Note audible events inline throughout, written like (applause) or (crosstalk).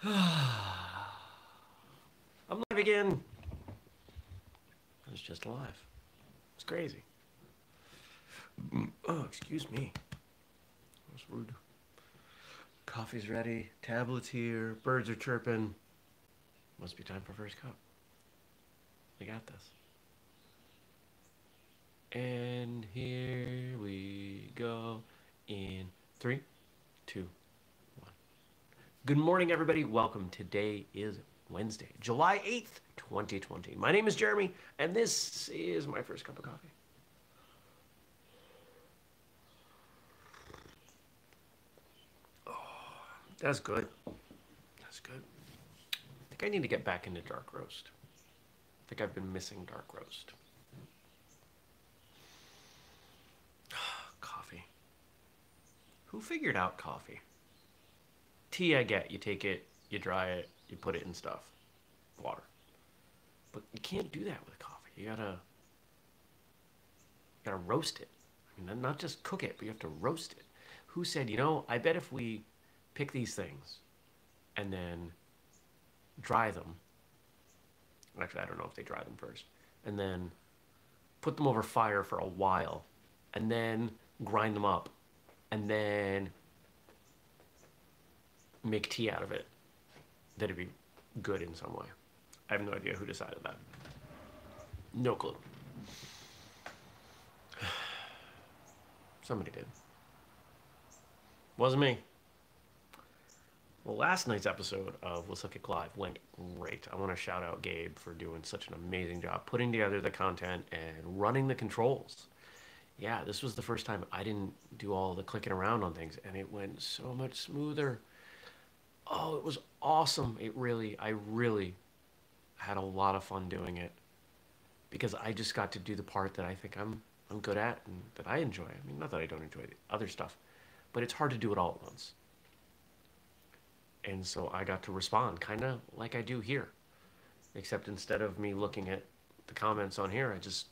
(sighs) I'm live again. I was just alive. It's crazy. Oh, excuse me. That was rude. Coffee's ready. Tablets here. Birds are chirping. Must be time for first cup. We got this. And here we go in three, two. Good morning, everybody. Welcome. Today is Wednesday, July 8th, 2020. My name is Jeremy, and this is my first cup of coffee. Oh, that's good. That's good. I think I need to get back into dark roast. I think I've been missing dark roast. (sighs) coffee. Who figured out coffee? Tea, I get. You take it, you dry it, you put it in stuff, water. But you can't do that with coffee. You gotta, you gotta roast it. I mean, not just cook it, but you have to roast it. Who said, you know, I bet if we pick these things and then dry them, actually, I don't know if they dry them first, and then put them over fire for a while, and then grind them up, and then make tea out of it, that'd be good in some way. I have no idea who decided that. No clue. (sighs) Somebody did. Wasn't me. Well, last night's episode of Let's Look at Clive went great. I want to shout out Gabe for doing such an amazing job putting together the content and running the controls. Yeah, this was the first time I didn't do all the clicking around on things, and it went so much smoother. Oh, it was awesome. It really, I really had a lot of fun doing it because I just got to do the part that I think I'm I'm good at and that I enjoy. I mean, not that I don't enjoy the other stuff, but it's hard to do it all at once. And so I got to respond kind of like I do here. Except instead of me looking at the comments on here, I just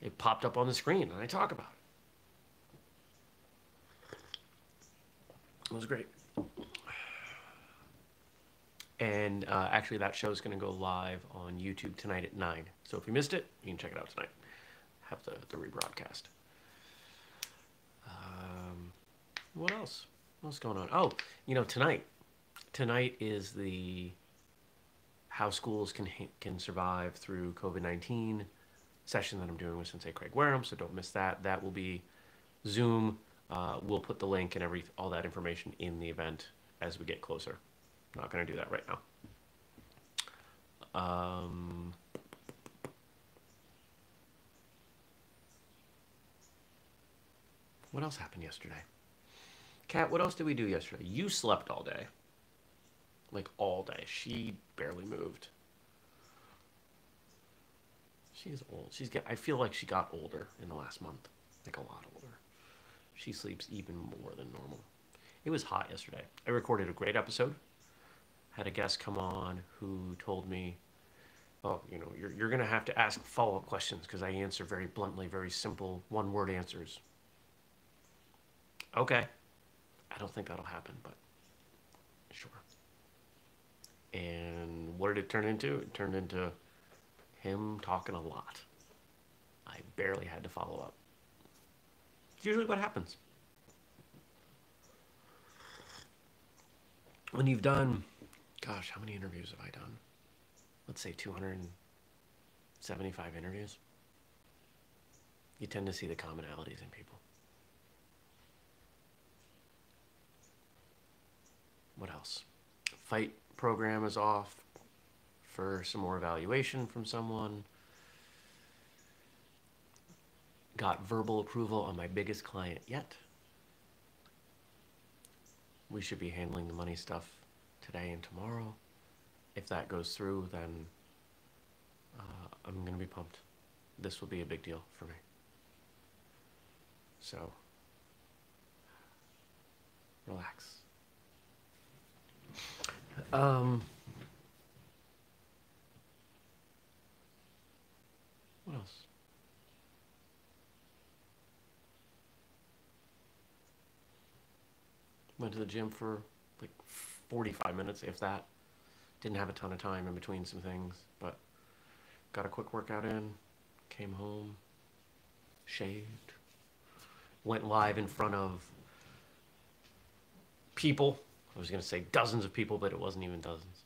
it popped up on the screen and I talk about it. It was great. And uh, actually, that show is going to go live on YouTube tonight at 9. So if you missed it, you can check it out tonight. Have the, the rebroadcast. Um, what else? What's going on? Oh, you know, tonight. Tonight is the How Schools Can, can Survive Through COVID 19 session that I'm doing with Sensei Craig Wareham. So don't miss that. That will be Zoom. Uh, we'll put the link and every all that information in the event as we get closer. Not going to do that right now. Um, what else happened yesterday? Kat, what else did we do yesterday? You slept all day. Like all day. She barely moved. She's old. She's get. I feel like she got older in the last month. Like a lot older. She sleeps even more than normal. It was hot yesterday. I recorded a great episode had a guest come on who told me, "Oh, you know, you're you're going to have to ask follow-up questions because I answer very bluntly, very simple one-word answers." Okay. I don't think that'll happen, but sure. And what did it turn into? It turned into him talking a lot. I barely had to follow up. It's usually what happens. When you've done gosh, how many interviews have I done? Let's say 275 interviews. You tend to see the commonalities in people. What else? Fight program is off for some more evaluation from someone. Got verbal approval on my biggest client yet. We should be handling the money stuff today and tomorrow. If that goes through, then uh, I'm going to be pumped. This will be a big deal for me. So, relax. Um, what else? Went to the gym for 45 minutes, if that. Didn't have a ton of time in between some things, but got a quick workout in, came home, shaved, went live in front of people. I was going to say dozens of people, but it wasn't even dozens.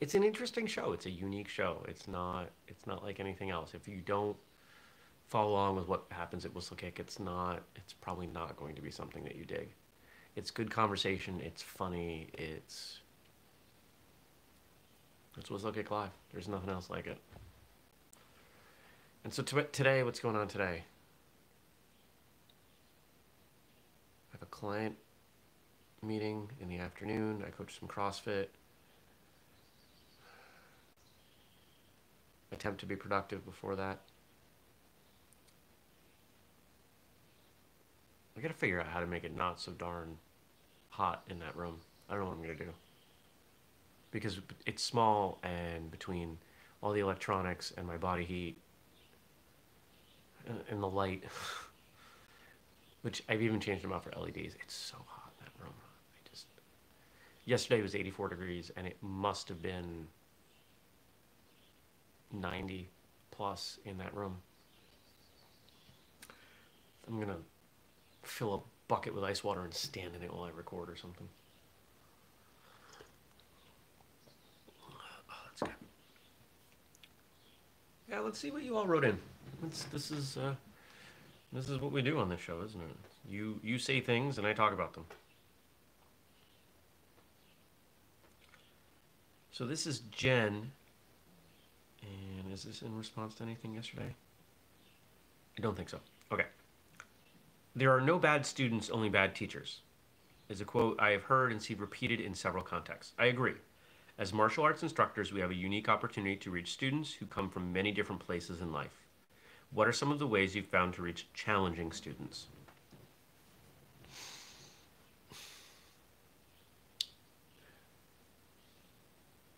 It's an interesting show. It's a unique show. It's not it's not like anything else. If you don't follow along with what happens at Whistlekick, it's not it's probably not going to be something that you dig. It's good conversation, it's funny, it's it's Whistlekick Live. There's nothing else like it. And so today, what's going on today? I have a client meeting in the afternoon. I coach some CrossFit. Attempt to be productive before that. I gotta figure out how to make it not so darn hot in that room. I don't know what I'm gonna do. Because it's small and between all the electronics and my body heat uh, and the light, (laughs) which I've even changed them out for LEDs. It's so hot in that room. I just yesterday was 84 degrees and it must have been 90 plus in that room. I'm gonna fill a bucket with ice water and stand in it while I record or something. Oh, that's good. Yeah, let's see what you all wrote in. It's, this is uh, this is what we do on this show, isn't it? You you say things and I talk about them. So this is Jen and is this in response to anything yesterday? I don't think so. Okay. There are no bad students, only bad teachers, is a quote I have heard and see repeated in several contexts. I agree. As martial arts instructors, we have a unique opportunity to reach students who come from many different places in life. What are some of the ways you've found to reach challenging students?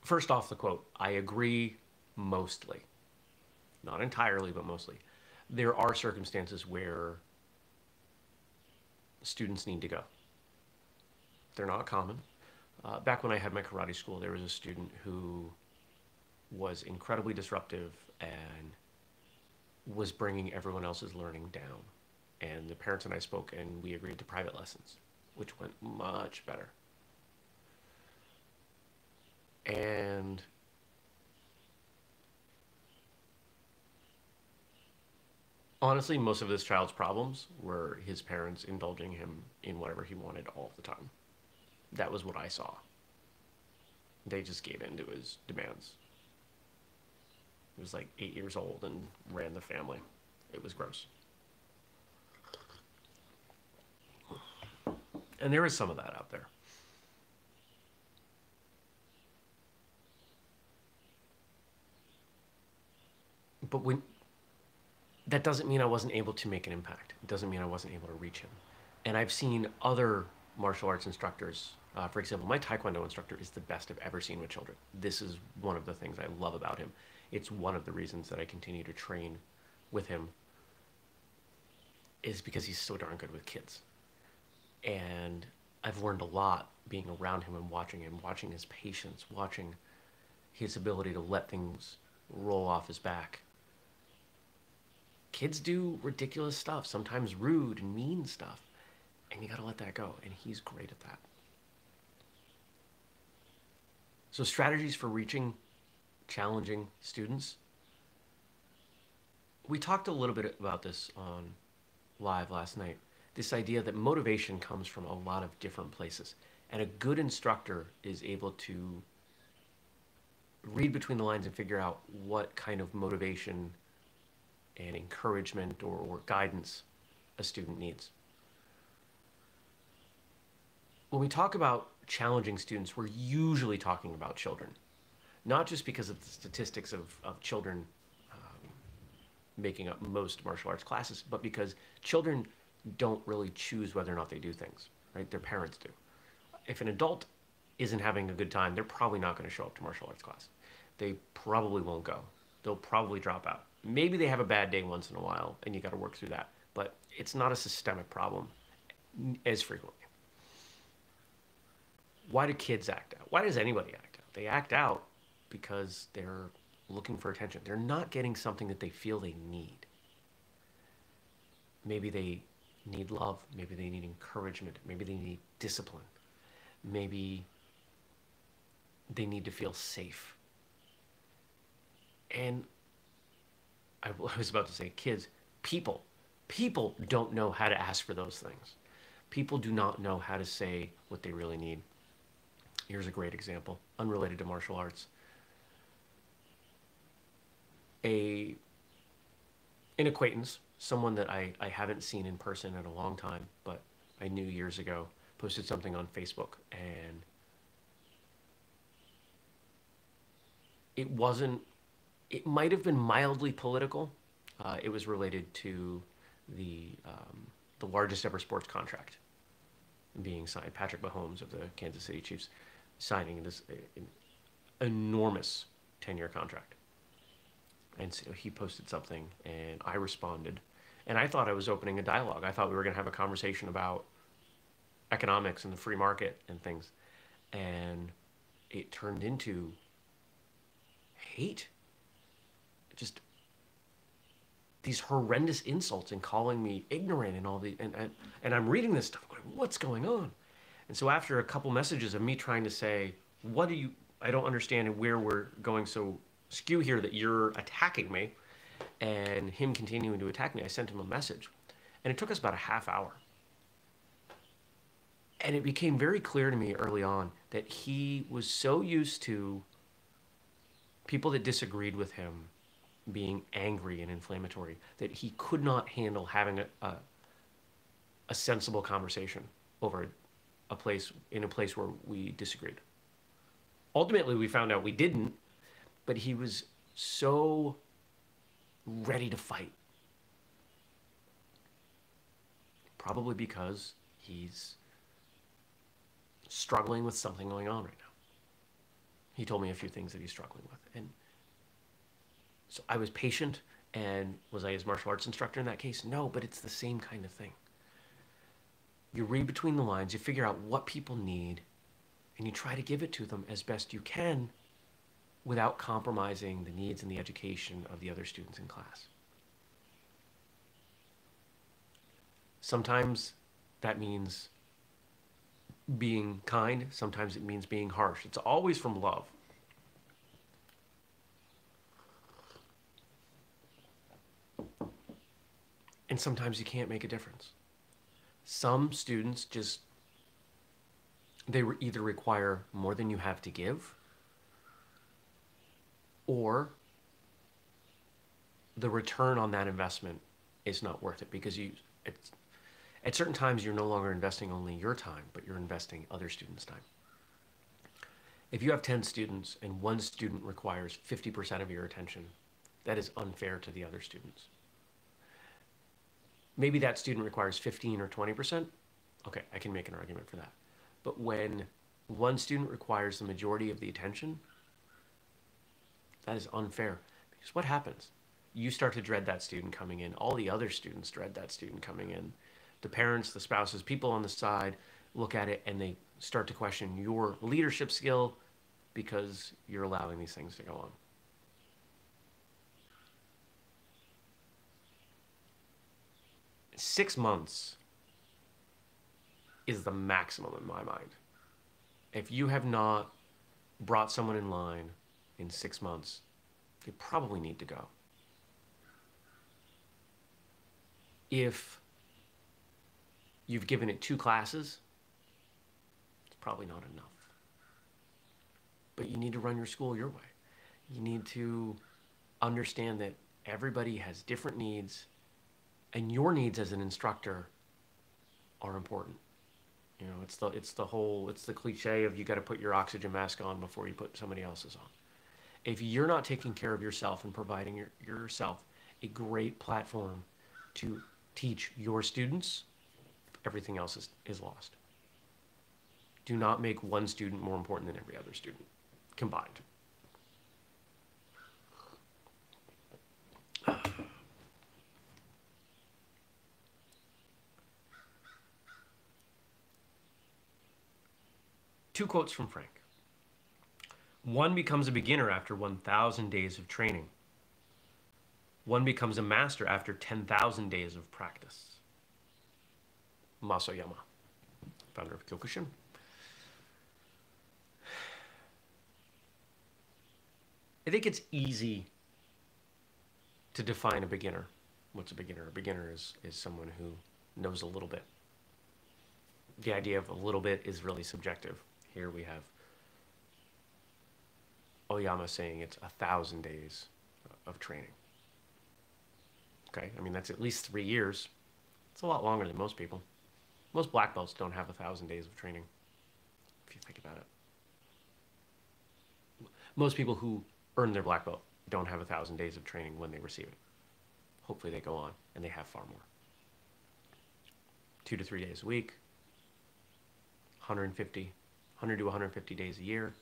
First off, the quote I agree mostly. Not entirely, but mostly. There are circumstances where students need to go. They're not common. Uh, back when I had my karate school, there was a student who was incredibly disruptive and was bringing everyone else's learning down. And the parents and I spoke, and we agreed to private lessons, which went much better. And honestly, most of this child's problems were his parents indulging him in whatever he wanted all the time. That was what I saw. They just gave in to his demands. He was like eight years old and ran the family. It was gross. And there is some of that out there. But when that doesn't mean I wasn't able to make an impact. It doesn't mean I wasn't able to reach him. And I've seen other martial arts instructors. Uh, for example, my Taekwondo instructor is the best I've ever seen with children. This is one of the things I love about him. It's one of the reasons that I continue to train with him is because he's so darn good with kids. And I've learned a lot being around him and watching him, watching his patience, watching his ability to let things roll off his back kids do ridiculous stuff, sometimes rude and mean stuff. And you got to let that go. And he's great at that. So, strategies for reaching challenging students. We talked a little bit about this on live last night. This idea that motivation comes from a lot of different places. And a good instructor is able to read between the lines and figure out what kind of motivation and encouragement or, or guidance a student needs. When we talk about challenging students, we're usually talking about children, not just because of the statistics of, of children um, making up most martial arts classes, but because children don't really choose whether or not they do things, right? Their parents do. If an adult isn't having a good time, they're probably not going to show up to martial arts class. They probably won't go. They'll probably drop out maybe they have a bad day once in a while and you got to work through that but it's not a systemic problem as frequently why do kids act out? Why does anybody act out? They act out because they're looking for attention. They're not getting something that they feel they need. Maybe they need love. Maybe they need encouragement. Maybe they need discipline. Maybe they need to feel safe. And (laughs) I was about to say kids, people, people don't know how to ask for those things. People do not know how to say what they really need. Here's a great example, unrelated to martial arts. A an acquaintance, someone that I, I haven't seen in person in a long time, but I knew years ago, posted something on Facebook and it wasn't it might have been mildly political. Uh, it was related to the um, the largest ever sports contract being signed. Patrick Mahomes of the Kansas City Chiefs signing this uh, enormous ten year contract. And so he posted something, and I responded, and I thought I was opening a dialogue. I thought we were going to have a conversation about economics and the free market and things, and it turned into hate just these horrendous insults and calling me ignorant and all the and, and, and I'm reading this stuff going, what's going on? And so after a couple messages of me trying to say, what do you I don't understand where we're going so skew here that you're attacking me and him continuing to attack me, I sent him a message. And it took us about a half hour. And it became very clear to me early on that he was so used to people that disagreed with him being angry and inflammatory that he could not handle having a, a, a sensible conversation over a place in a place where we disagreed. Ultimately, we found out we didn't, but he was so ready to fight. Probably because he's struggling with something going on right now. He told me a few things that he's struggling with. And so I was patient and was I his martial arts instructor in that case? No, but it's the same kind of thing. You read between the lines, you figure out what people need, and you try to give it to them as best you can without compromising the needs and the education of the other students in class. Sometimes that means being kind, sometimes it means being harsh. It's always from love. And sometimes you can't make a difference. Some students just, they either require more than you have to give, or the return on that investment is not worth it because you, it's, at certain times you're no longer investing only your time, but you're investing other students' time. If you have 10 students and one student requires 50% of your attention, that is unfair to the other students maybe that student requires 15 or 20%. Okay, I can make an argument for that. But when one student requires the majority of the attention, that is unfair. Because what happens? You start to dread that student coming in. All the other students dread that student coming in. The parents, the spouses, people on the side look at it and they start to question your leadership skill because you're allowing these things to go on. Six months is the maximum in my mind. If you have not brought someone in line in six months, you probably need to go. If you've given it two classes, it's probably not enough. But you need to run your school your way. You need to understand that everybody has different needs and your needs as an instructor are important. You know, it's the it's the whole it's the cliche of you got to put your oxygen mask on before you put somebody else's on. If you're not taking care of yourself and providing your, yourself a great platform to teach your students, everything else is, is lost. Do not make one student more important than every other student combined. Two quotes from Frank. One becomes a beginner after 1,000 days of training. One becomes a master after 10,000 days of practice. Masayoshi, founder of Kyokushin. I think it's easy to define a beginner. What's a beginner? A beginner is, is someone who knows a little bit. The idea of a little bit is really subjective. Here we have Oyama saying it's a thousand days of training. Okay, I mean, that's at least three years. It's a lot longer than most people. Most black belts don't have a thousand days of training, if you think about it. Most people who earn their black belt don't have a thousand days of training when they receive it. Hopefully, they go on and they have far more. Two to three days a week, 150, 100 to 150 days a year.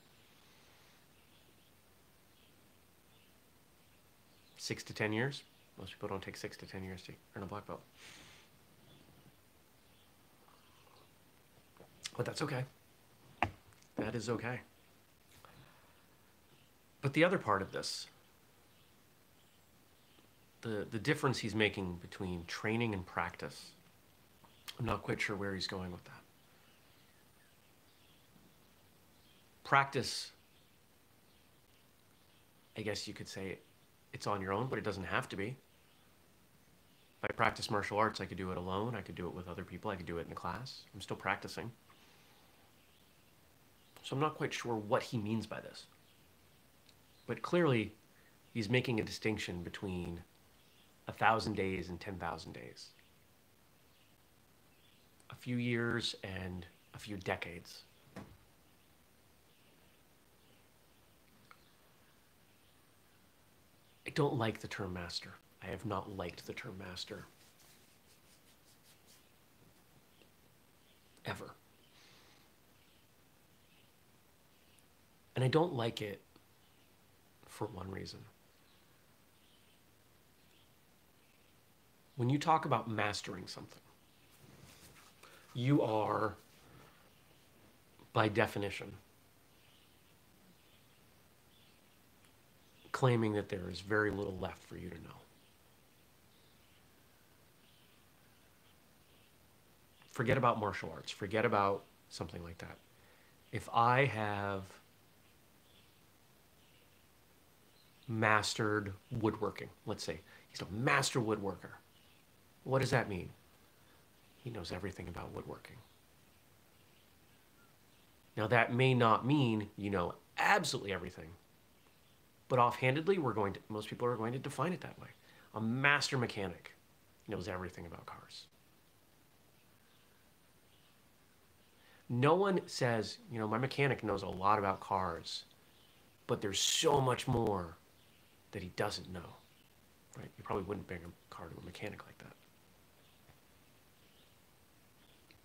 Six to 10 years. Most people don't take six to 10 years to earn a black belt. But that's okay. That is okay. But the other part of this, the, the difference he's making between training and practice, I'm not quite sure where he's going with that. Practice, I guess you could say it's on your own, but it doesn't have to be. If I practice martial arts, I could do it alone. I could do it with other people. I could do it in class. I'm still practicing. So I'm not quite sure what he means by this. But clearly, he's making a distinction between a thousand days and 10,000 days, a few years and a few decades. I don't like the term master. I have not liked the term master. Ever. And I don't like it for one reason. When you talk about mastering something, you are, by definition, claiming that there is very little left for you to know. Forget about martial arts, forget about something like that. If I have mastered woodworking, let's say he's a master woodworker, what does that mean? He knows everything about woodworking. Now, that may not mean you know absolutely everything, but offhandedly, we're going to, most people are going to define it that way. A master mechanic knows everything about cars. No one says, you know, my mechanic knows a lot about cars, but there's so much more that he doesn't know. Right? You probably wouldn't bring a car to a mechanic like that.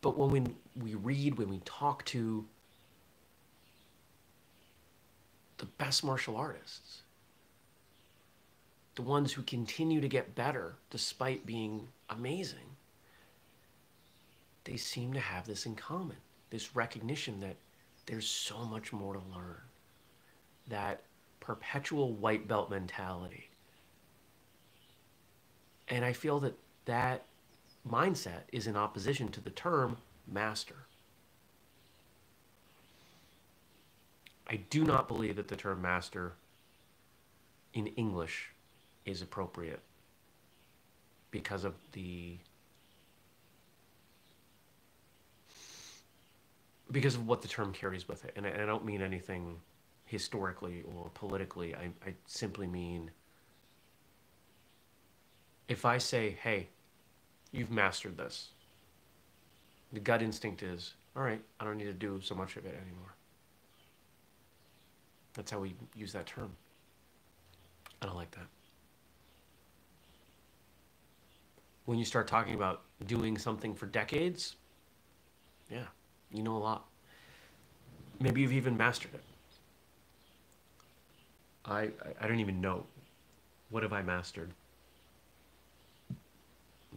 But when we, we read, when we talk to the best martial artists, the ones who continue to get better despite being amazing, they seem to have this in common this recognition that there's so much more to learn. That perpetual white belt mentality. And I feel that that mindset is in opposition to the term master. I do not believe that the term master in English is appropriate because of the because of what the term carries with it. And I, I don't mean anything historically or politically. I, I simply mean if I say hey you've mastered this the gut instinct is all right I don't need to do so much of it anymore that's how we use that term. I don't like that. When you start talking about doing something for decades, yeah, you know a lot. Maybe you've even mastered it. I, I, don't even know. What have I mastered?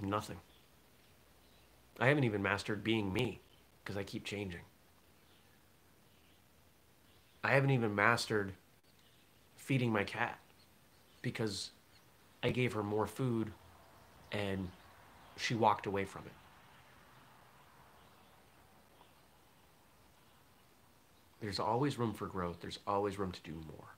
Nothing. I haven't even mastered being me because I keep changing. I haven't even mastered feeding my cat because I gave her more food and she walked away from it. There's always room for growth, there's always room to do more.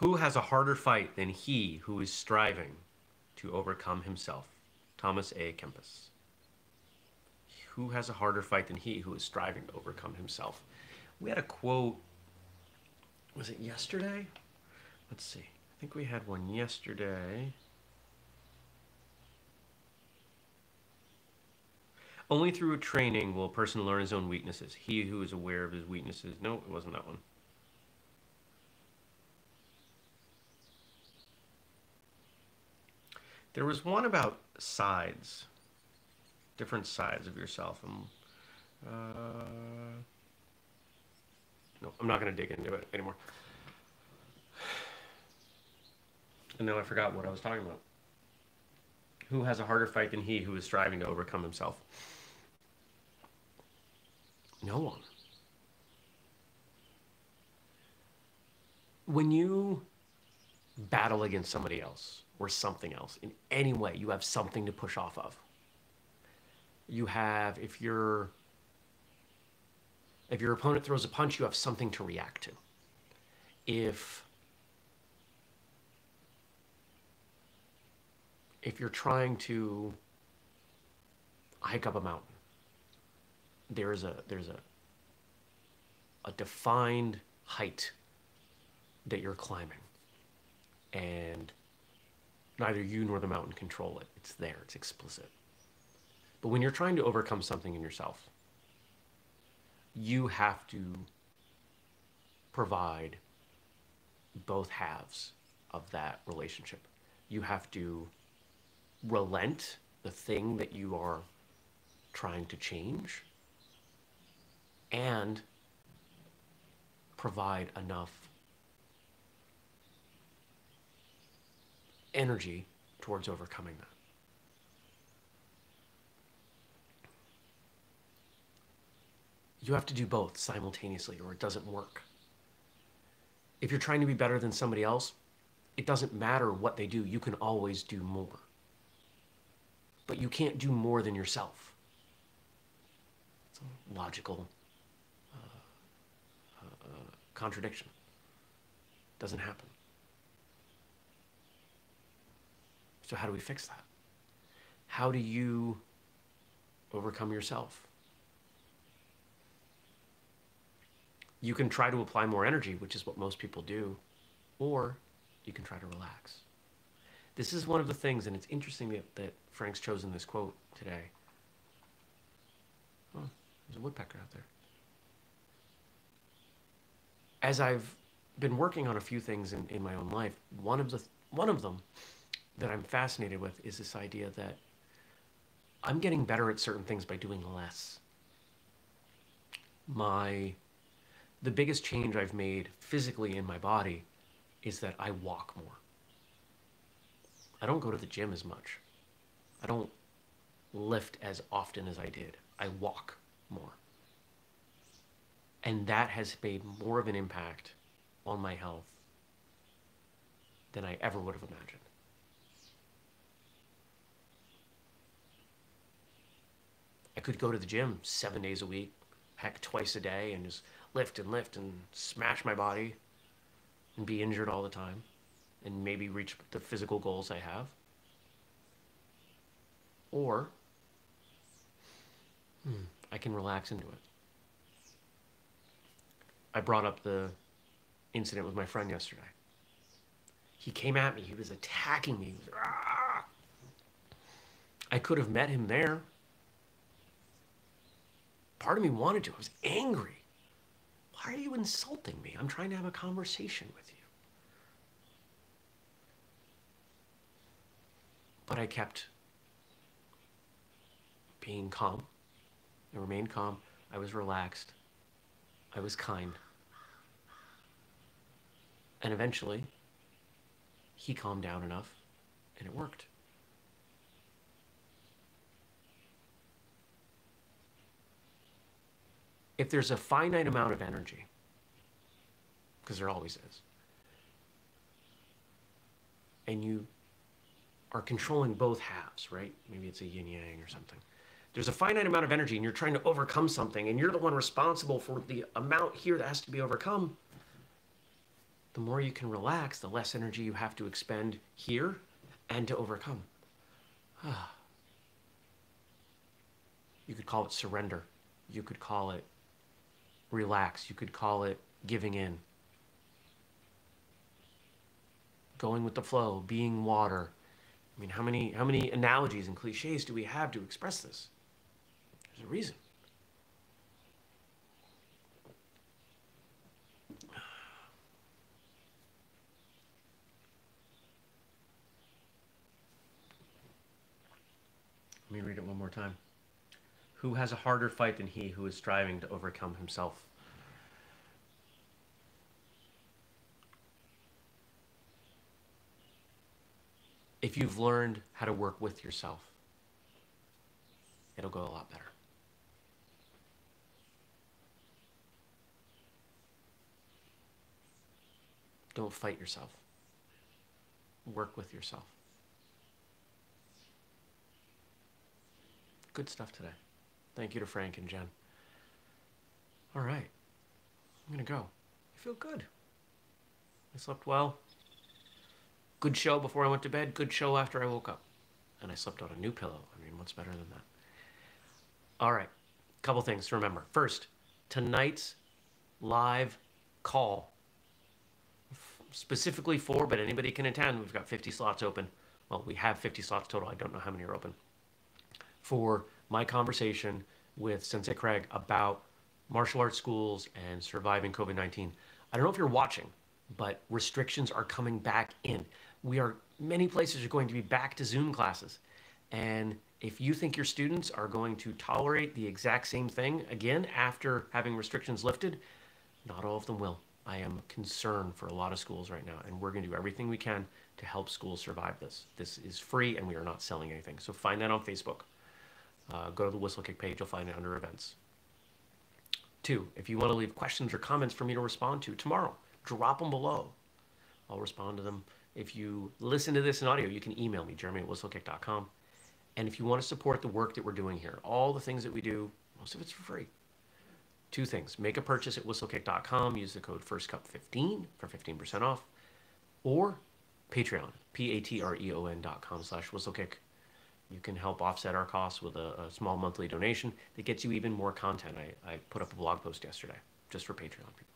Who has a harder fight than he who is striving to overcome himself? Thomas à Kempis. Who has a harder fight than he who is striving to overcome himself? We had a quote, was it yesterday? Let's see. I think we had one yesterday. Only through training will a person learn his own weaknesses. He who is aware of his weaknesses. No, it wasn't that one. There was one about sides, different sides of yourself. And, uh, no, I'm not going to dig into it anymore. And now I forgot what I was talking about. Who has a harder fight than he who is striving to overcome himself? No one. When you battle against somebody else, or something else. In any way you have something to push off of. You have if your if your opponent throws a punch you have something to react to. If if you're trying to hike up a mountain there's a there's a a defined height that you're climbing. And neither you nor the mountain control it. It's there, it's explicit. But when you're trying to overcome something in yourself, you have to provide both halves of that relationship. You have to relent the thing that you are trying to change and provide enough energy towards overcoming that. You have to do both simultaneously or it doesn't work. If you're trying to be better than somebody else, it doesn't matter what they do, you can always do more. But you can't do more than yourself. It's a logical uh, uh, contradiction. Doesn't happen. So, how do we fix that? How do you overcome yourself? You can try to apply more energy, which is what most people do, or you can try to relax. This is one of the things, and it's interesting that, that Frank's chosen this quote today. Oh, there's a woodpecker out there. As I've been working on a few things in, in my own life, one of the one of them that I'm fascinated with is this idea that I'm getting better at certain things by doing less. My the biggest change I've made physically in my body is that I walk more. I don't go to the gym as much. I don't lift as often as I did. I walk more. And that has made more of an impact on my health than I ever would have imagined. I could go to the gym seven days a week, heck, twice a day, and just lift and lift and smash my body and be injured all the time and maybe reach the physical goals I have. Or hmm, I can relax into it. I brought up the incident with my friend yesterday. He came at me. He was attacking me. I could have met him there part of me wanted to. I was angry. Why are you insulting me? I'm trying to have a conversation with you. But I kept being calm. I remained calm. I was relaxed. I was kind. And eventually, he calmed down enough and it worked. If there's a finite amount of energy, because there always is, and you are controlling both halves, right? Maybe it's a yin yang or something. There's a finite amount of energy and you're trying to overcome something and you're the one responsible for the amount here that has to be overcome. The more you can relax, the less energy you have to expend here and to overcome. (sighs) you could call it surrender. You could call it relax. You could call it giving in. Going with the flow, being water, I mean, how many, how many analogies and cliches do we have to express this? There's a reason. Let me read it one more time. Who has a harder fight than he who is striving to overcome himself? if you've learned how to work with yourself, it'll go a lot better. Don't fight yourself. Work with yourself. Good stuff today. Thank you to Frank and Jen. All right. I'm going to go. I feel good. I slept well. Good show before I went to bed, good show after I woke up. And I slept on a new pillow. I mean, what's better than that? All right, couple things to remember. First, tonight's live call, specifically for, but anybody can attend. We've got 50 slots open. Well, we have 50 slots total. I don't know how many are open. For my conversation with Sensei Craig about martial arts schools and surviving COVID 19. I don't know if you're watching, but restrictions are coming back in we are many places are going to be back to Zoom classes. And if you think your students are going to tolerate the exact same thing again after having restrictions lifted, not all of them will. I am concerned for a lot of schools right now, and we're going to do everything we can to help schools survive this. This is free, and we are not selling anything. So find that on Facebook. Uh, go to the Whistlekick page, you'll find it under events. Two, if you want to leave questions or comments for me to respond to tomorrow, drop them below. I'll respond to them if you listen to this in audio, you can email me, jeremy at whistlekick.com. And if you want to support the work that we're doing here, all the things that we do, most of it's for free. Two things make a purchase at whistlekick.com, use the code FIRSTCUP15 for 15% off, or Patreon, P A T R E O N.com slash whistlekick. You can help offset our costs with a, a, small monthly donation that gets you even more content. I, I put up a blog post yesterday just for Patreon people.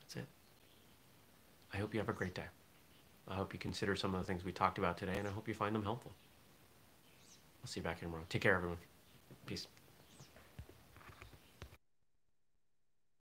That's it. I hope you have a great day. I hope you consider some of the things we talked about today, and I hope you find them helpful. I'll see you back here tomorrow. Take care, everyone. Peace.